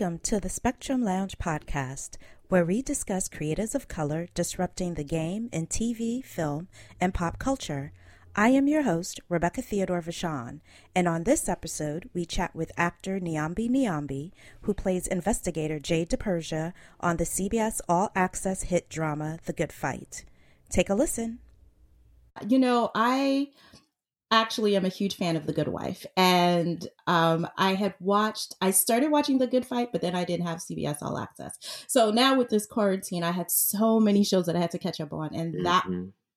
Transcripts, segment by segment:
Welcome to the Spectrum Lounge podcast, where we discuss creatives of color disrupting the game in TV, film, and pop culture. I am your host, Rebecca Theodore Vachon, and on this episode, we chat with actor Nyambi Nyambi, who plays investigator Jay DiPersia on the CBS All Access hit drama The Good Fight. Take a listen. You know, I actually am a huge fan of The Good Wife. And um, I had watched, I started watching The Good Fight, but then I didn't have CBS All Access. So now with this quarantine, I had so many shows that I had to catch up on. And mm-hmm. that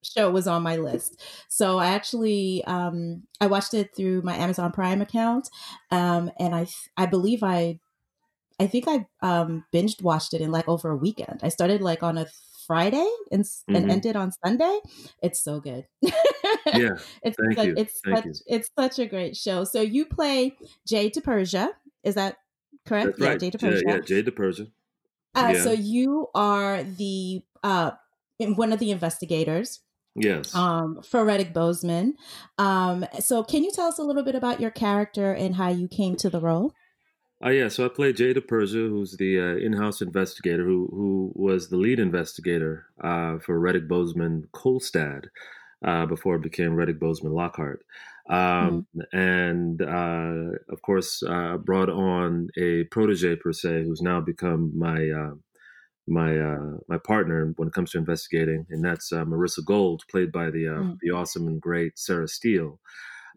show was on my list. So I actually, um, I watched it through my Amazon Prime account. Um, and I, I believe I, I think I um, binged watched it in like over a weekend. I started like on a Friday and, mm-hmm. and ended on Sunday. It's so good. yeah, it's thank such, you. It's thank such, you. it's such a great show. So you play Jay DiPersia. Is that correct? That's right. Yeah, Jay DiPersia. Yeah, yeah, DiPersia. Uh, yeah. So you are the uh, one of the investigators. Yes. Um, for Reddick Boseman. Um, so can you tell us a little bit about your character and how you came to the role? Uh, yeah, so I played Jay DiPersia, who's the uh, in-house investigator who who was the lead investigator uh, for Reddick Boseman Kolstad uh, before it became Reddick Boseman Lockhart. Um, mm-hmm. And uh, of course, uh, brought on a protege per se, who's now become my my my partner when it comes to investigating, and that's Marissa Gold, played by the mm-hmm. the awesome and great Sarah Steele.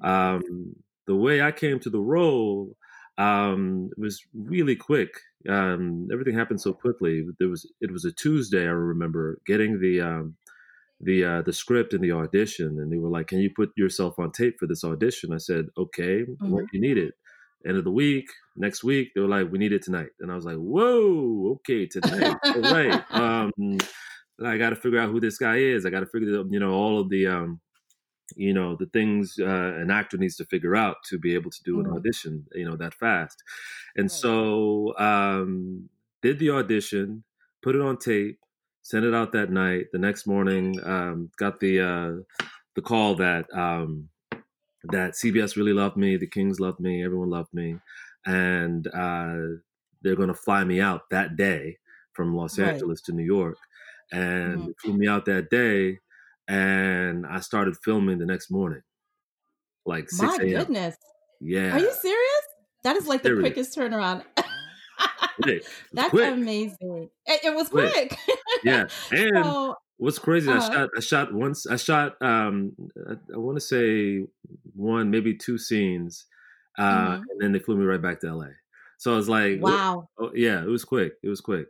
Um, the way I came to the role um, it was really quick. Um, everything happened so quickly. There was it was a Tuesday. I remember getting the um, the uh, the script and the audition, and they were like, "Can you put yourself on tape for this audition?" I said, "Okay, mm-hmm. when you need it." End of the week, next week, they were like, "We need it tonight," and I was like, "Whoa, okay, tonight, all right." Um, I got to figure out who this guy is. I got to figure, out, you know, all of the um, you know the things uh, an actor needs to figure out to be able to do an mm. audition you know that fast and right. so um did the audition put it on tape sent it out that night the next morning um got the uh the call that um that cbs really loved me the kings loved me everyone loved me and uh they're going to fly me out that day from los right. angeles to new york and mm-hmm. flew me out that day and I started filming the next morning, like six My goodness! Yeah, are you serious? That is like serious. the quickest turnaround. That's quick. amazing. It, it was quick. quick. yeah, and so, what's crazy? Uh, I shot. I shot once. I shot. Um, I, I want to say one, maybe two scenes, uh, mm-hmm. and then they flew me right back to LA. So I was like, wow. Oh, yeah, it was quick. It was quick.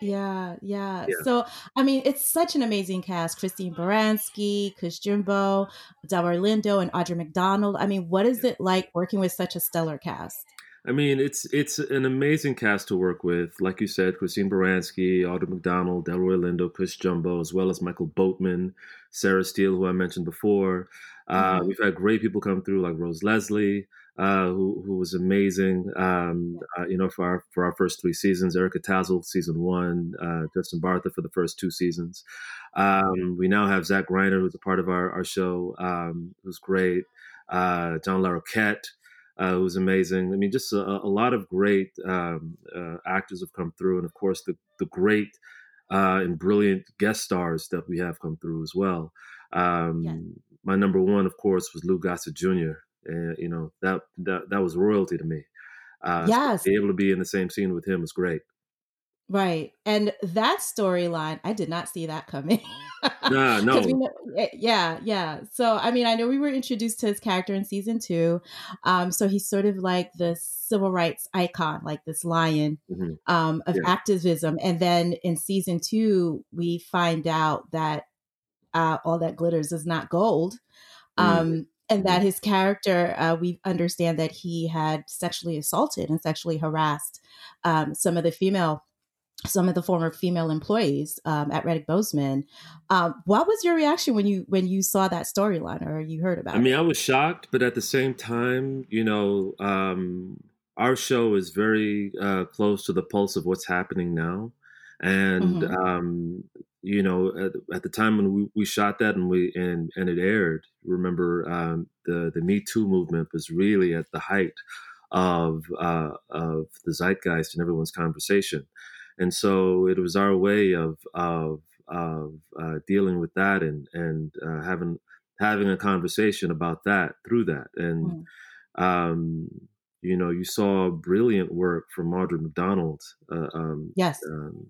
Yeah, yeah, yeah. So, I mean, it's such an amazing cast. Christine Baranski, Cush Jumbo, Delroy Lindo, and Audra McDonald. I mean, what is it like working with such a stellar cast? I mean, it's it's an amazing cast to work with. Like you said, Christine Baranski, Audra McDonald, Delroy Lindo, Cush Jumbo, as well as Michael Boatman, Sarah Steele, who I mentioned before. Uh, mm-hmm. We've had great people come through, like Rose Leslie, uh, who who was amazing. Um, uh, you know, for our for our first three seasons, Erica Tazel, season one, uh, Justin Bartha for the first two seasons. Um, we now have Zach Grenier, who's a part of our our show, um, who's great. Uh, John Larroquette, uh, who's amazing. I mean, just a, a lot of great um, uh, actors have come through, and of course, the the great and brilliant guest stars that we have come through as well. Um, yeah. My number one, of course, was Lou Gossett Jr and you know that that that was royalty to me. Uh, yes, so be able to be in the same scene with him was great. Right, and that storyline, I did not see that coming. nah, no. Know, yeah, yeah. So, I mean, I know we were introduced to his character in season two. Um, so he's sort of like the civil rights icon, like this lion mm-hmm. um, of yeah. activism. And then in season two, we find out that uh, all that glitters is not gold. Mm. Um, and that his character, uh, we understand that he had sexually assaulted and sexually harassed um, some of the female, some of the former female employees um, at Reddick Boseman. Um, what was your reaction when you when you saw that storyline or you heard about it? I mean, it? I was shocked, but at the same time, you know, um, our show is very uh, close to the pulse of what's happening now, and mm-hmm. You know, at, at, the time when we, we shot that and we and and it aired, remember um, the the Me Too movement was really at the height of uh, of the zeitgeist and everyone's conversation, and so it was our way of of of uh, dealing with that and and uh, having having a conversation about that through that. And mm. um, you know you saw brilliant work from Audra McDonald uh, um, yes. um,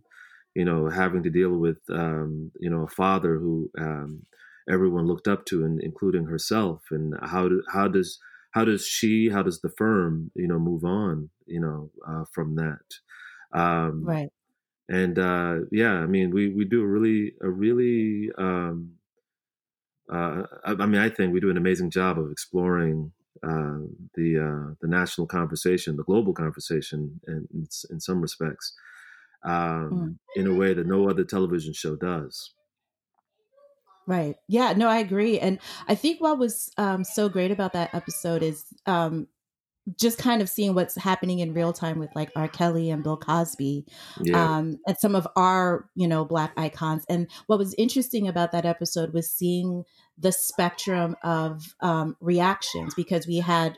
you know having to deal with um, you know a father who um, everyone looked up to and including herself. And how do, how does how does she how does the firm you know move on you know uh, from that? Um, right. and uh, yeah, I mean, we we do a really a really um, uh, I, I, mean, I think we do an amazing job of exploring uh, the uh, the national conversation, the global conversation, in in, in some respects, um, mm. in a way that no other television show does. Right. Yeah. No, I agree, and I think what was um, so great about that episode is um, just kind of seeing what's happening in real time with like R. Kelly and Bill Cosby, yeah. um, and some of our, you know, black icons. And what was interesting about that episode was seeing the spectrum of um, reactions because we had,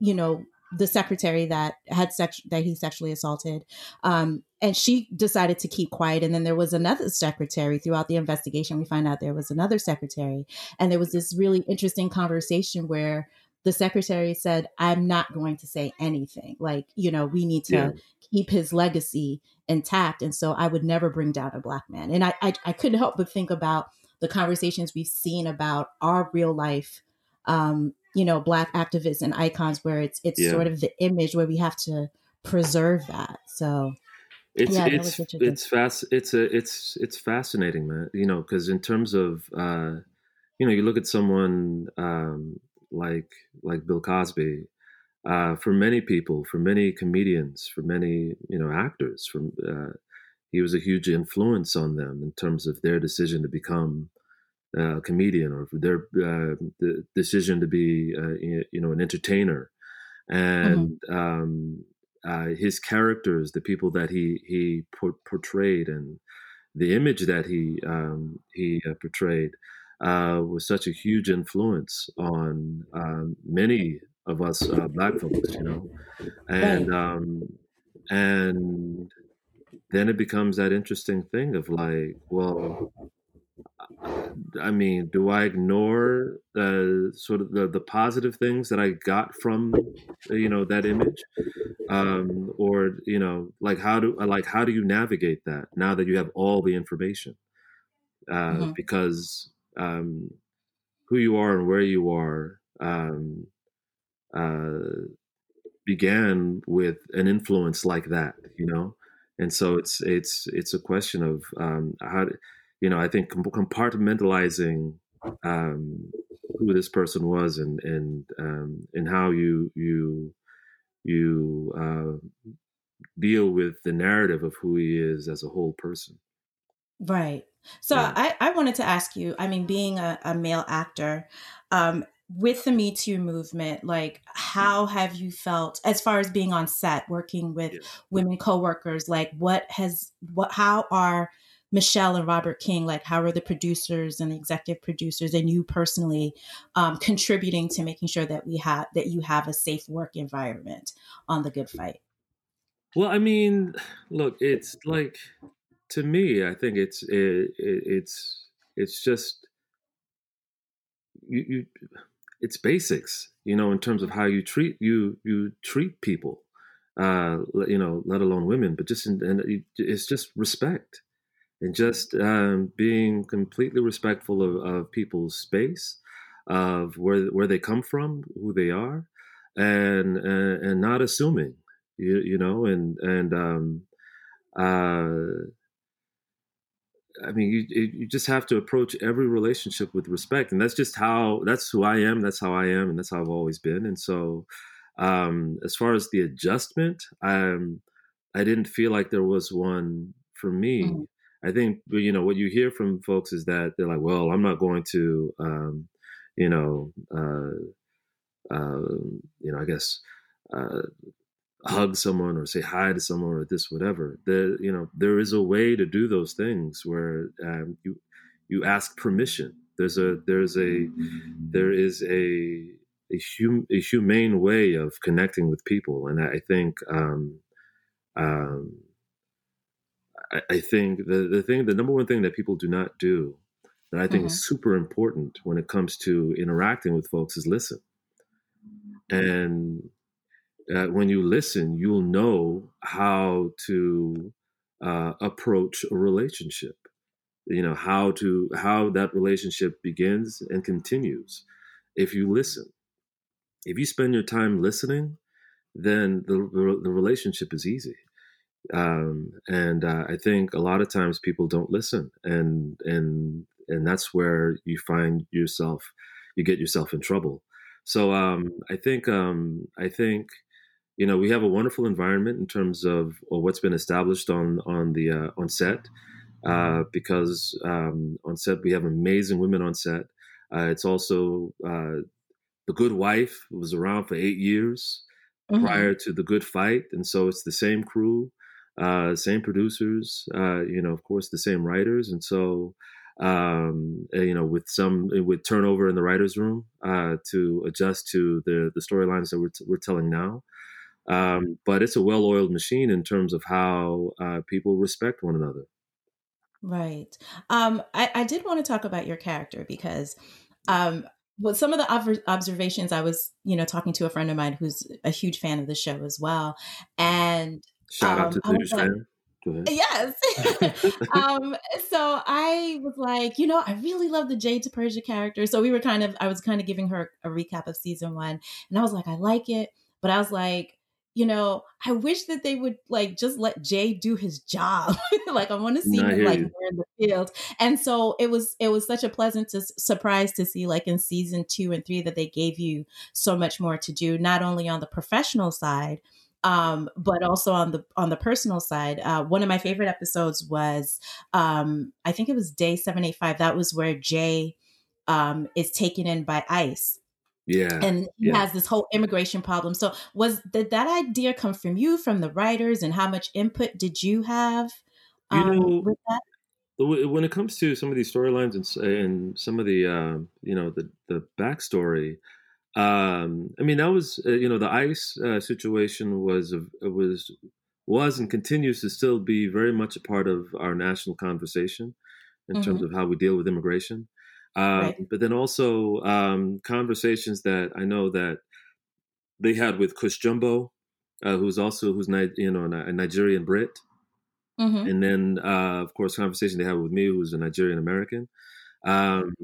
you know, the secretary that had sex that he sexually assaulted, um, and she decided to keep quiet. And then there was another secretary throughout the investigation. We find out there was another secretary, and there was this really interesting conversation where the secretary said, I'm not going to say anything. Like, you know, we need to yeah. keep his legacy intact. And so I would never bring down a black man. And I, I, I couldn't help but think about the conversations we've seen about our real life, um, you know, black activists and icons where it's, it's yeah. sort of the image where we have to preserve that. So it's yeah, it's it's fast it's a it's it's fascinating man you know because in terms of uh you know you look at someone um like like Bill Cosby, uh, for many people, for many comedians, for many you know actors, from uh, he was a huge influence on them in terms of their decision to become uh, a comedian or their uh, the decision to be uh, you know an entertainer, and mm-hmm. um, uh, his characters, the people that he he portrayed, and the image that he um, he portrayed uh, was such a huge influence on um, many of us uh, black folks, you know, and um, and then it becomes that interesting thing of like, well, I mean, do I ignore the sort of the, the positive things that I got from, you know, that image, um, or you know, like how do like how do you navigate that now that you have all the information? Uh, mm-hmm. Because um, who you are and where you are um, uh, began with an influence like that, you know. And so it's it's it's a question of um, how, you know, I think compartmentalizing um, who this person was and and um, and how you you you uh, deal with the narrative of who he is as a whole person. Right. So yeah. I, I wanted to ask you, I mean, being a, a male actor, um, with the Me Too movement, like how have you felt as far as being on set, working with yeah. women coworkers? Like what has what how are Michelle and Robert King, like how are the producers and the executive producers and you personally um, contributing to making sure that we have that you have a safe work environment on the good fight? Well, I mean, look, it's like to me, I think it's it, it, it's it's just you, you it's basics, you know, in terms of how you treat you you treat people, uh, you know, let alone women, but just and it's just respect and just um, being completely respectful of, of people's space, of where where they come from, who they are, and and, and not assuming, you you know, and and um, uh, I mean, you you just have to approach every relationship with respect, and that's just how that's who I am. That's how I am, and that's how I've always been. And so, um, as far as the adjustment, um, I didn't feel like there was one for me. I think you know what you hear from folks is that they're like, "Well, I'm not going to, um, you know, uh, uh, you know, I guess." Uh, hug someone or say hi to someone or this whatever there you know there is a way to do those things where um, you you ask permission there's a there's a there is a a, hum, a humane way of connecting with people, and I think um, um, I, I, think the the thing the number one thing that people do not do that I think mm-hmm. is super important when it comes to interacting with folks is listen, and uh, when you listen, you'll know how to uh, approach a relationship. You know how to how that relationship begins and continues if you listen. If you spend your time listening then the, the relationship is easy um, and uh, i think a lot of times people don't listen and and and that's where you find yourself you get yourself in trouble so um, i think um, i think you know we have a wonderful environment in terms of, what's been established on on the uh, on set uh, because um, on set we have amazing women on set. Uh, it's also uh, the Good Wife was around for eight years mm-hmm. prior to the Good Fight, and so it's the same crew, uh, same producers, uh, you know, of course, the same writers, and so um, you know, with some with turnover in the writers' room uh, to adjust to the the storylines that we're t- we're telling now. Um, but it's a well-oiled machine in terms of how people respect one another. Right. Um, I, I did want to talk about your character because um, some of the observations, I was, you know, talking to a friend of mine who's a huge fan of the show as well. And shout um, out to the huge. Yes. um, so I was like, you know, I really love the Jay DiPersia character. So we were kind of, I was kind of giving her a recap of season one. And I was like, I like it. But I was like, you know, I wish that they would like just let Jay do his job. like I want to see him like in the field. And so it was it was such a pleasant to, surprise to see like in season 2 and 3 that they gave you so much more to do not only on the professional side um, but also on the on the personal side. Uh, one of my favorite episodes was um, I think it was day 785 that was where Jay um, is taken in by ICE yeah. And he yeah. has this whole immigration problem. So was did that idea come from you, from the writers, and how much input did you have um, you know, with that? When it comes to some of these storylines and, and some of the uh, you know the the backstory, um, I mean that was uh, you know the ICE uh, situation was was was and continues to still be very much a part of our national conversation in mm-hmm. terms of how we deal with immigration. Um, right. But then also um, conversations that I know that they had with Cush Jumbo, uh, who's also who's you know a Nigerian Brit, mm-hmm. and then uh, of course conversation they had with me, who's a Nigerian American. Um,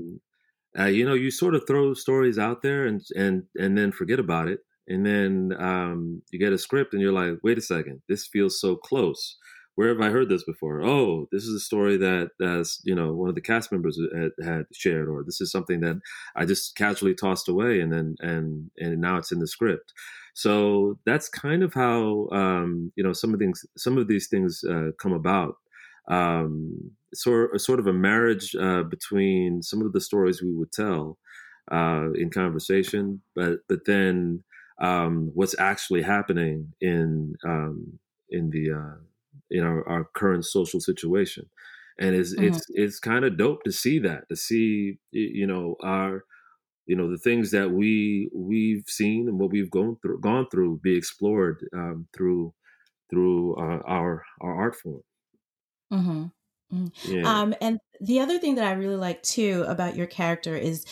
uh, you know, you sort of throw stories out there and and and then forget about it, and then um, you get a script and you're like, wait a second, this feels so close where have I heard this before? Oh, this is a story that as you know one of the cast members had, had, shared, or this is something that I just casually tossed away, and then and and now it's in the script. So that's kind of how um, you know some of things, some of these things uh, come about. Um, sort sort of a marriage uh, between some of the stories we would tell uh, in conversation, but but then um, what's actually happening in um, in the uh, you know our current social situation and it's mm-hmm. it's it's kind of dope to see that to see you know our you know the things that we we've seen and what we've gone through gone through be explored um, through through uh, our our art form mm-hmm. Mm-hmm. Yeah. Um, and the other thing that I really like too about your character is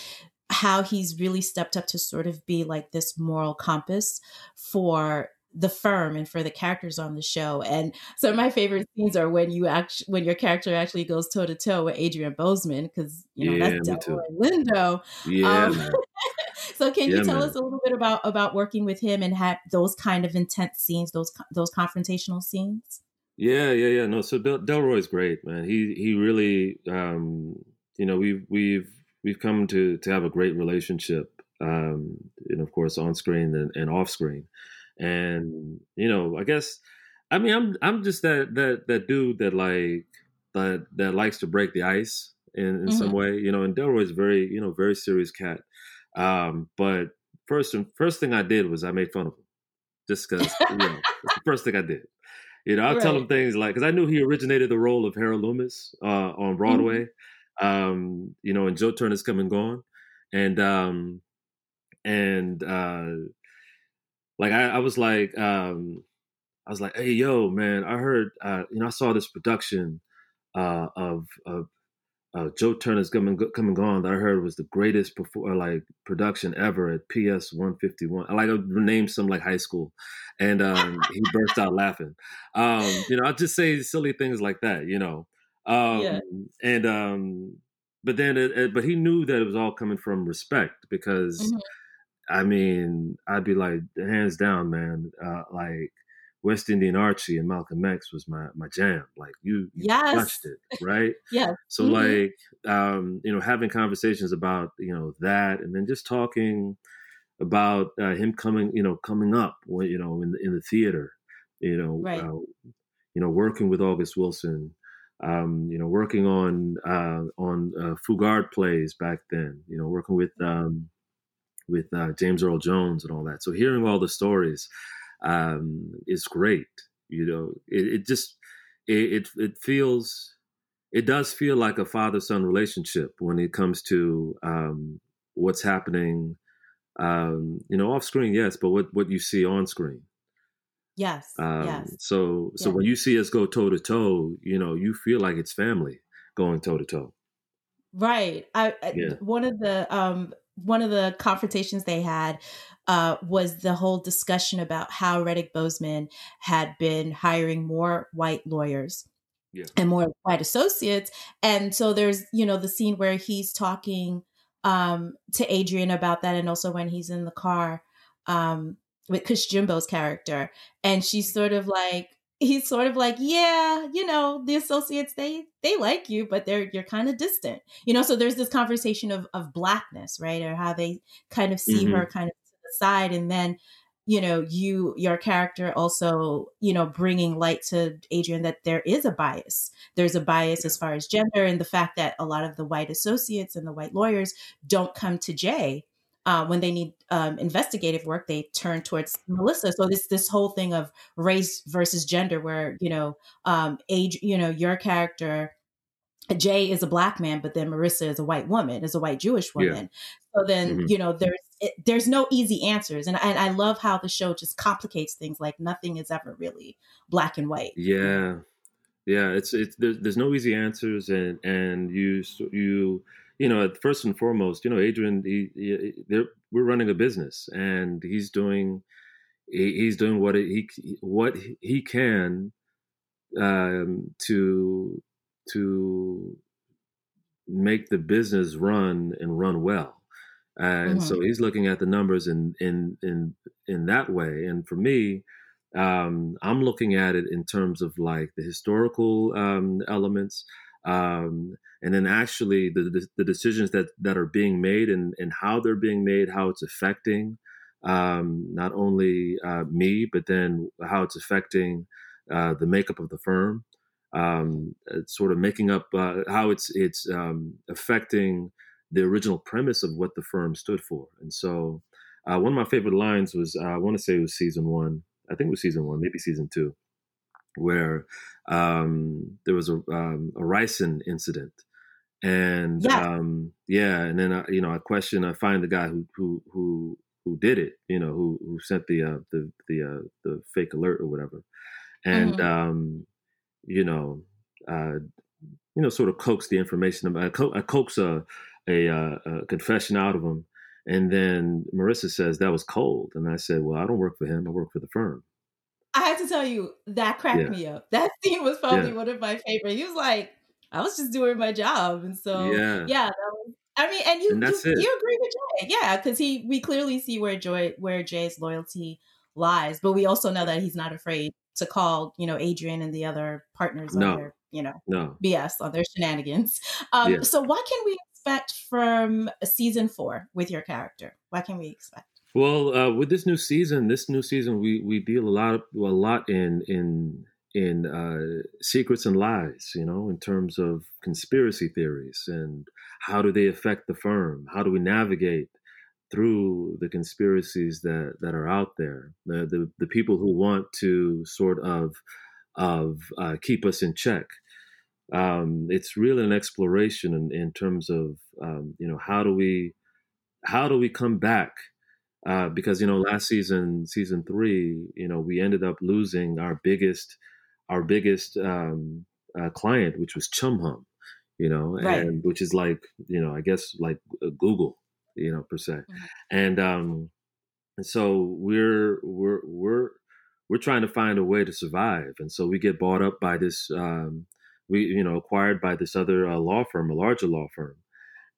how he's really stepped up to sort of be like this moral compass for the firm and for the characters on the show. And some of my favorite scenes are when you actually when your character actually goes toe to toe with Adrian Boseman because you know yeah, that's Delroy Lindo. Yeah. Um, so can yeah, you tell man. us a little bit about about working with him and have those kind of intense scenes, those those confrontational scenes? Yeah, yeah, yeah. No, so Del- Delroy's great, man. He he really, um, you know, we've we've we've come to to have a great relationship, um, and of course on screen and, and off screen and you know, I guess I mean I'm I'm just that that that dude that like that that likes to break the ice in, in mm-hmm. some way, you know. And Delroy's very you know very serious cat, um, but first and first thing I did was I made fun of him, just because you know it's the first thing I did. You know, I'll right. tell him things like because I knew he originated the role of Harold Loomis uh, on. Broadway, mm-hmm. um, you know, and Joe Turner's Come and Gone, and um, and uh, like I, I was like, um, I was like, hey, yo, man, I heard, uh, you know, I saw this production uh, of of uh, Joe Turner's Come and Gone that I heard was the greatest before like production ever at PS 151. I like to name some like high school, and um, he burst out laughing. Um, you know, I'll just say silly things like that. You know, um, yeah. and um, but then it, it, but he knew that it was all coming from respect because. Mm-hmm. I mean, I'd be like, hands down, man. Uh, like, West Indian Archie and Malcolm X was my my jam. Like you, you yes. crushed it, right? yeah. So mm-hmm. like, um, you know, having conversations about you know that, and then just talking about uh, him coming, you know, coming up, you know, in the in the theater, you know, right. uh, you know, working with August Wilson, um, you know, working on uh, on uh, Fugard plays back then, you know, working with um, with uh, James Earl Jones and all that. So hearing all the stories um, is great. You know, it, it just it, it, it feels it does feel like a father son relationship when it comes to um, what's happening. Um, you know, off screen, yes, but what what you see on screen. Yes. Um, yes. So so when you see us go toe to toe, you know, you feel like it's family going toe to toe. Right. I, yeah. one of the um one of the confrontations they had uh, was the whole discussion about how Reddick Boseman had been hiring more white lawyers yeah. and more white associates. And so there's, you know, the scene where he's talking um, to Adrian about that, and also when he's in the car um, with Cush Jumbo's character, and she's sort of like, he's sort of like, yeah, you know, the associates they they like you, but they're you're kind of distant, you know. So there's this conversation of of blackness, right, or how they kind of see mm-hmm. her kind of to the side and then you know you your character also you know bringing light to adrian that there is a bias there's a bias as far as gender and the fact that a lot of the white associates and the white lawyers don't come to jay uh, when they need um, investigative work they turn towards Marissa so this this whole thing of race versus gender where you know um age you know your character Jay is a black man, but then Marissa is a white woman, is a white Jewish woman. Yeah. So then, mm-hmm. you know, there's it, there's no easy answers, and, and I love how the show just complicates things. Like nothing is ever really black and white. Yeah, yeah. It's it's there's, there's no easy answers, and and you you you know first and foremost, you know, Adrian, he, he we're running a business, and he's doing he, he's doing what he what he can um, to to make the business run and run well. And mm-hmm. so he's looking at the numbers in in in in that way. And for me, um, I'm looking at it in terms of like the historical um, elements, um, and then actually the, the, the decisions that that are being made and and how they're being made, how it's affecting um, not only uh, me, but then how it's affecting uh, the makeup of the firm um, sort of making up uh, how it's it's um, affecting the original premise of what the firm stood for. And so, uh, one of my favorite lines was uh, I want to say it was season one. I think it was season one, maybe season two, where um, there was a, um, a ricin incident. And yeah, um, yeah and then I, you know I question I find the guy who who who who did it you know who who sent the uh, the the uh, the fake alert or whatever and mm-hmm. um, you know, uh, you know, sort of coax the information about, I, co- I coax a, a, uh, a, confession out of him. And then Marissa says that was cold. And I said, well, I don't work for him. I work for the firm. To tell you, that cracked yeah. me up. That scene was probably yeah. one of my favorite. He was like, I was just doing my job. And so, yeah, yeah was, I mean, and you, and you, you, agree with Jay. Yeah. Cause he, we clearly see where Joy, where Jay's loyalty lies, but we also know that he's not afraid to call, you know, Adrian and the other partners no. on their, you know, no. BS on their shenanigans. Um, yeah. So what can we expect from season four with your character? What can we expect? Well, uh, with this new season, this new season, we we deal a lot of, a lot in in in uh, secrets and lies, you know, in terms of conspiracy theories and how do they affect the firm? How do we navigate through the conspiracies that that are out there, the the, the people who want to sort of of uh, keep us in check. Um, it's really an exploration in, in terms of um, you know how do we how do we come back uh, because you know last season, season three, you know we ended up losing our biggest, our biggest um, uh, client, which was Chum Hum, you know, right. and which is like you know I guess like uh, Google, you know per se, mm-hmm. and um, and so we're we're we're we're trying to find a way to survive, and so we get bought up by this um, we you know acquired by this other uh, law firm, a larger law firm,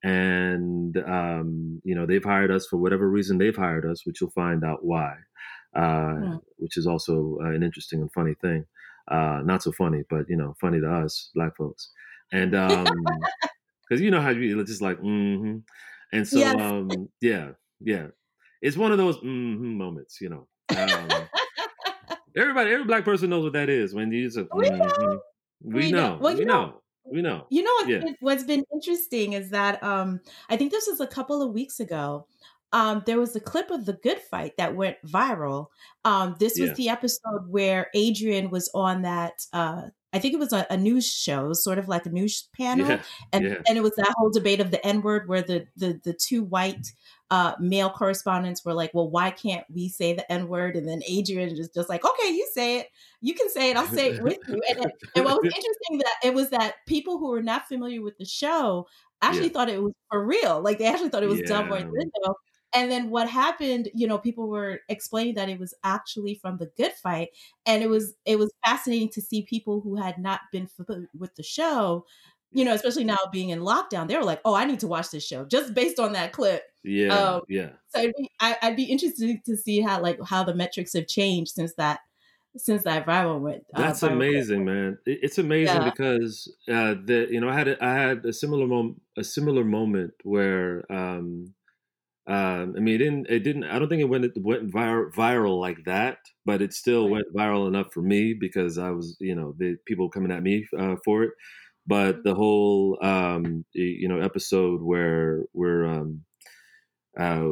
and um, you know they've hired us for whatever reason they've hired us, which you'll find out why, uh, yeah. which is also uh, an interesting and funny thing. Uh, not so funny, but you know, funny to us black folks, and because um, you know how you just like, mm-hmm. and so yes. um, yeah, yeah, it's one of those mm-hmm moments, you know. Um, everybody, every black person knows what that is when you just. Mm-hmm. We know. We, we know. know. Well, we know. know we know. You know what's, yeah. what's been interesting is that um, I think this was a couple of weeks ago. Um, there was a clip of the good fight that went viral. Um, this was yeah. the episode where Adrian was on that. Uh, I think it was a, a, news show, sort of like a news panel, yeah. and yeah. and it was that whole debate of the N word, where the the the two white uh, male correspondents were like, "Well, why can't we say the N word?" And then Adrian is just like, "Okay, you say it. You can say it. I'll say it with you." And, and what was interesting that it was that people who were not familiar with the show actually yeah. thought it was for real. Like they actually thought it was yeah. Delroy Lindo. And then what happened, you know, people were explaining that it was actually from the good fight. And it was it was fascinating to see people who had not been familiar with the show you know, especially now being in lockdown, they were like, "Oh, I need to watch this show just based on that clip." Yeah, um, yeah. So I'd be, I, would be interested to see how like how the metrics have changed since that since that viral went. Uh, That's amazing, man. It's amazing yeah. because uh, the you know I had a, I had a similar moment a similar moment where um, um, I mean, it didn't. It didn't. I don't think it went it went viral, viral like that, but it still right. went viral enough for me because I was, you know, the people coming at me uh, for it but the whole um, you know episode where we're um, uh,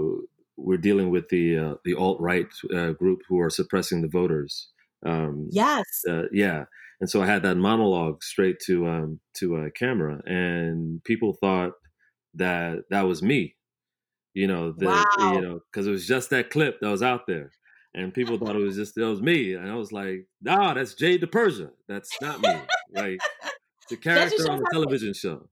we're dealing with the uh, the alt right uh, group who are suppressing the voters. Um, yes. Uh, yeah. And so I had that monologue straight to um, to a camera, and people thought that that was me. You know, the, wow. you know, because it was just that clip that was out there, and people thought it was just that was me, and I was like, "Nah, that's Jay DiPersia. That's not me." like the character on the television show.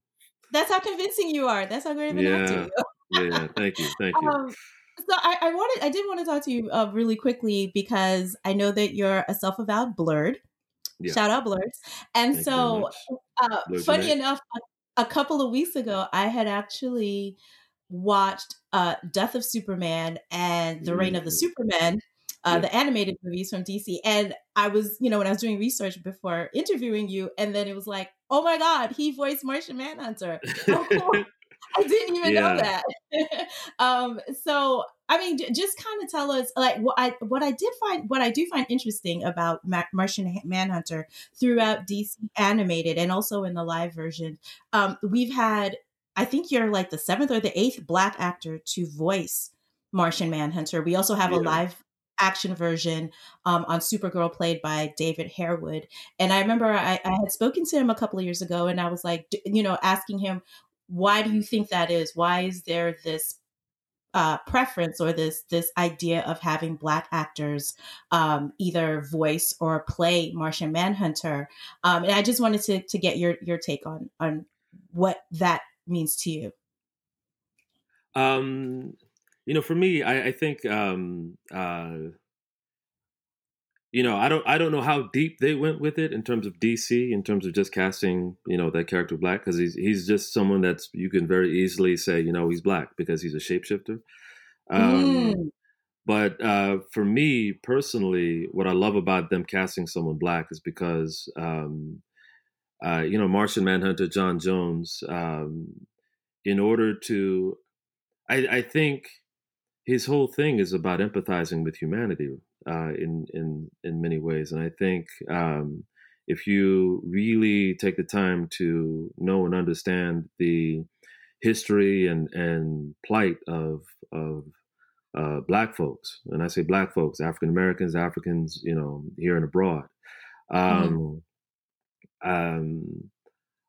That's how convincing you are. That's how great of an yeah. actor yeah, thank you, thank you. Um, so I, I, wanted, I did want to talk to you uh, really quickly because I know that you're a self-avowed blerd. Yeah. Shout out blerds. And thank so, uh, funny enough, a, couple of weeks ago, I had actually watched uh, Death of Superman and The Reign of the mm. Superman uh, the animated movies from DC. And I was, you know, when I was doing research before interviewing you, and then it was like, oh my God, he voiced Martian Manhunter. Oh, I didn't even yeah. know that. um, so I mean, just kind of tell us like what I what I did find what I do find interesting about Ma- Martian Manhunter throughout DC animated and also in the live version. Um, we've had I think you're like the seventh or the eighth black actor to voice Martian Manhunter. We also have yeah. a live action version um, on Supergirl, played by David Harewood. And I remember I, I had spoken to him a couple of years ago, and I was like, you know, asking him, why do you think that is? Why is there this uh, preference or this this idea of having black actors um, either voice or play Martian Manhunter. Um, and I just wanted to to get your your take on on what that means to you. Um, you know, for me, I, I think, um, uh, you know, I don't, I don't know how deep they went with it in terms of DC, in terms of just casting, you know, that character black, because he's he's just someone that's you can very easily say, you know, he's black because he's a shapeshifter. Um, mm. But uh, for me personally, what I love about them casting someone black is because, um, uh, you know, Martian Manhunter John Jones, um, in order to, I, I think his whole thing is about empathizing with humanity uh, in in in many ways, and I think um, if you really take the time to know and understand the history and and plight of of uh, black folks, and I say black folks, African Americans, Africans, you know, here and abroad. Um, mm. Um,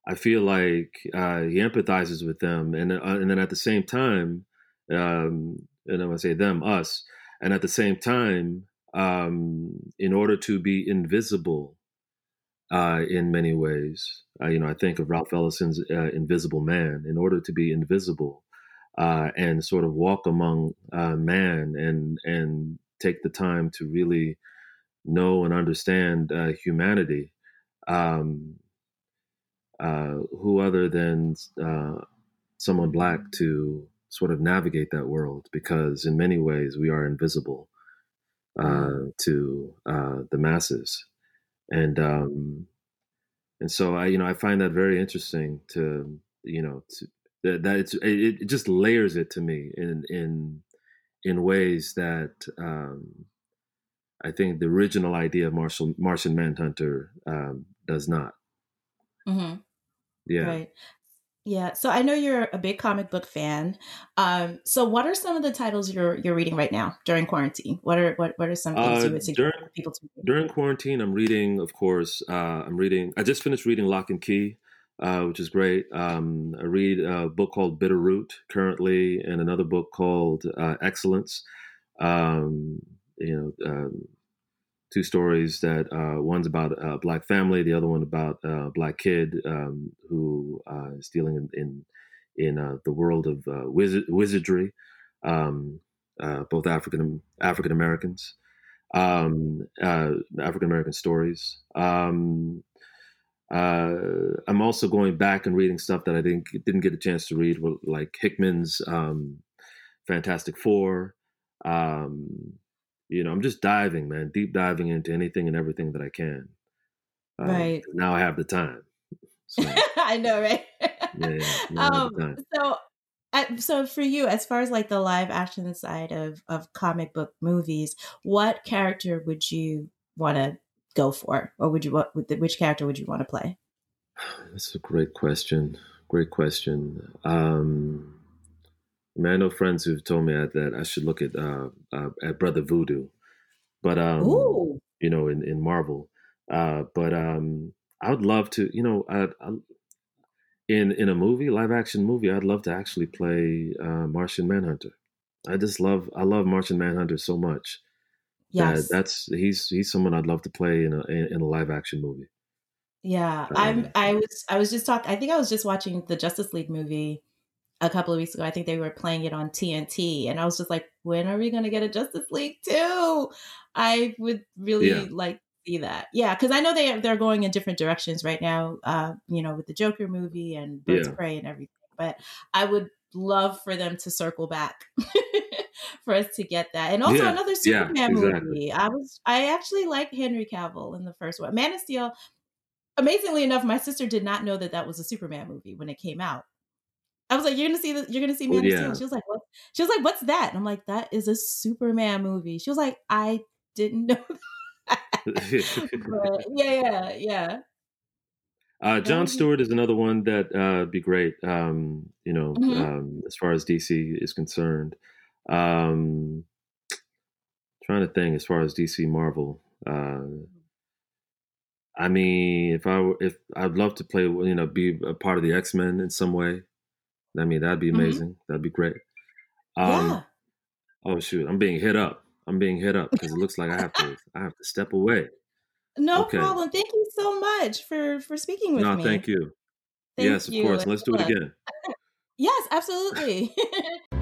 I feel like uh, he empathizes with them, and uh, and then at the same time, um, and I'm gonna say them, us, and at the same time, um, in order to be invisible uh, in many ways, uh, you know, I think of Ralph Ellison's uh, Invisible Man. In order to be invisible uh, and sort of walk among uh, man and and take the time to really know and understand uh, humanity, um, who other than someone black to sort of navigate that world because in many ways we are invisible uh, mm. to uh, the masses and um, and so I you know I find that very interesting to you know to, that, that it's it, it, just layers it to me in in in ways that um, I think the original idea of Martian Martian Manhunter um, does not. Mm-hmm. Yeah. Right. Yeah, so I know you're a big comic book fan. Um, so what are some of the titles you're you're reading right now during quarantine? What are what what are some things uh, you would suggest during, people to read? During quarantine, I'm reading, of course. Uh, I'm reading. I just finished reading Locke and Key, uh, which is great. Um, I read a book called Bitter Root currently, and another book called uh, Excellence. Um, you know um, two stories that uh, one's about a black family, the other one about a black kid um, who uh, is dealing in in, in uh, the world of uh, wizard, wizardry, um, uh, both African African Americans, um, uh, African American stories. Um, I'm also going back and reading stuff that I didn't didn't get a chance to read, like Hickman's um, Fantastic Four. Um, you know, I'm just diving, man, deep diving into anything and everything that I can. Um, right. Now I have the time. So, I know, right? yeah. yeah um, so, so for you, as far as like the live action side of of comic book movies, what character would you want to go for, or would you what? Which character would you want to play? That's a great question. Great question. Um, I know friends who've told me that I should look at uh, uh, at Brother Voodoo, but um, Ooh. you know, in in Marvel. Uh, but um, I would love to, you know, I, I, in in a movie, live action movie, I'd love to actually play uh, Martian Manhunter. I just love, I love Martian Manhunter so much. Yes, that that's he's he's someone I'd love to play in a in a live action movie. Yeah, um, I'm. I was I was just talking. I think I was just watching the Justice League movie a couple of weeks ago. I think they were playing it on TNT, and I was just like, when are we going to get a Justice League too? I would really yeah. like see that. Yeah, because I know they they're going in different directions right now. Uh, you know, with the Joker movie and Birds yeah. Prey and everything. But I would love for them to circle back for us to get that. And also yeah. another Superman yeah, exactly. movie. I was I actually like Henry Cavill in the first one. Man of Steel. Amazingly enough, my sister did not know that that was a Superman movie when it came out. I was like, "You're gonna see the, You're gonna see Man yeah. of Steel." She was like, "What?" She was like, "What's that?" And I'm like, "That is a Superman movie." She was like, "I didn't know." but, yeah, yeah, yeah. Uh, John Stewart is another one that uh, be great. Um, you know, mm-hmm. um, as far as DC is concerned. Um, trying to think as far as DC Marvel. Uh, I mean, if I were, if I'd love to play, you know, be a part of the X Men in some way. I mean, that'd be mm-hmm. amazing. Mm-hmm. That'd be great. Um, yeah. Oh shoot, I'm being hit up. I'm being hit up because it looks like I have to. I have to step away. No okay. problem. Thank you so much for for speaking with no, me. No, thank you. Thank yes, you. of course. Let's do it again. yes, absolutely.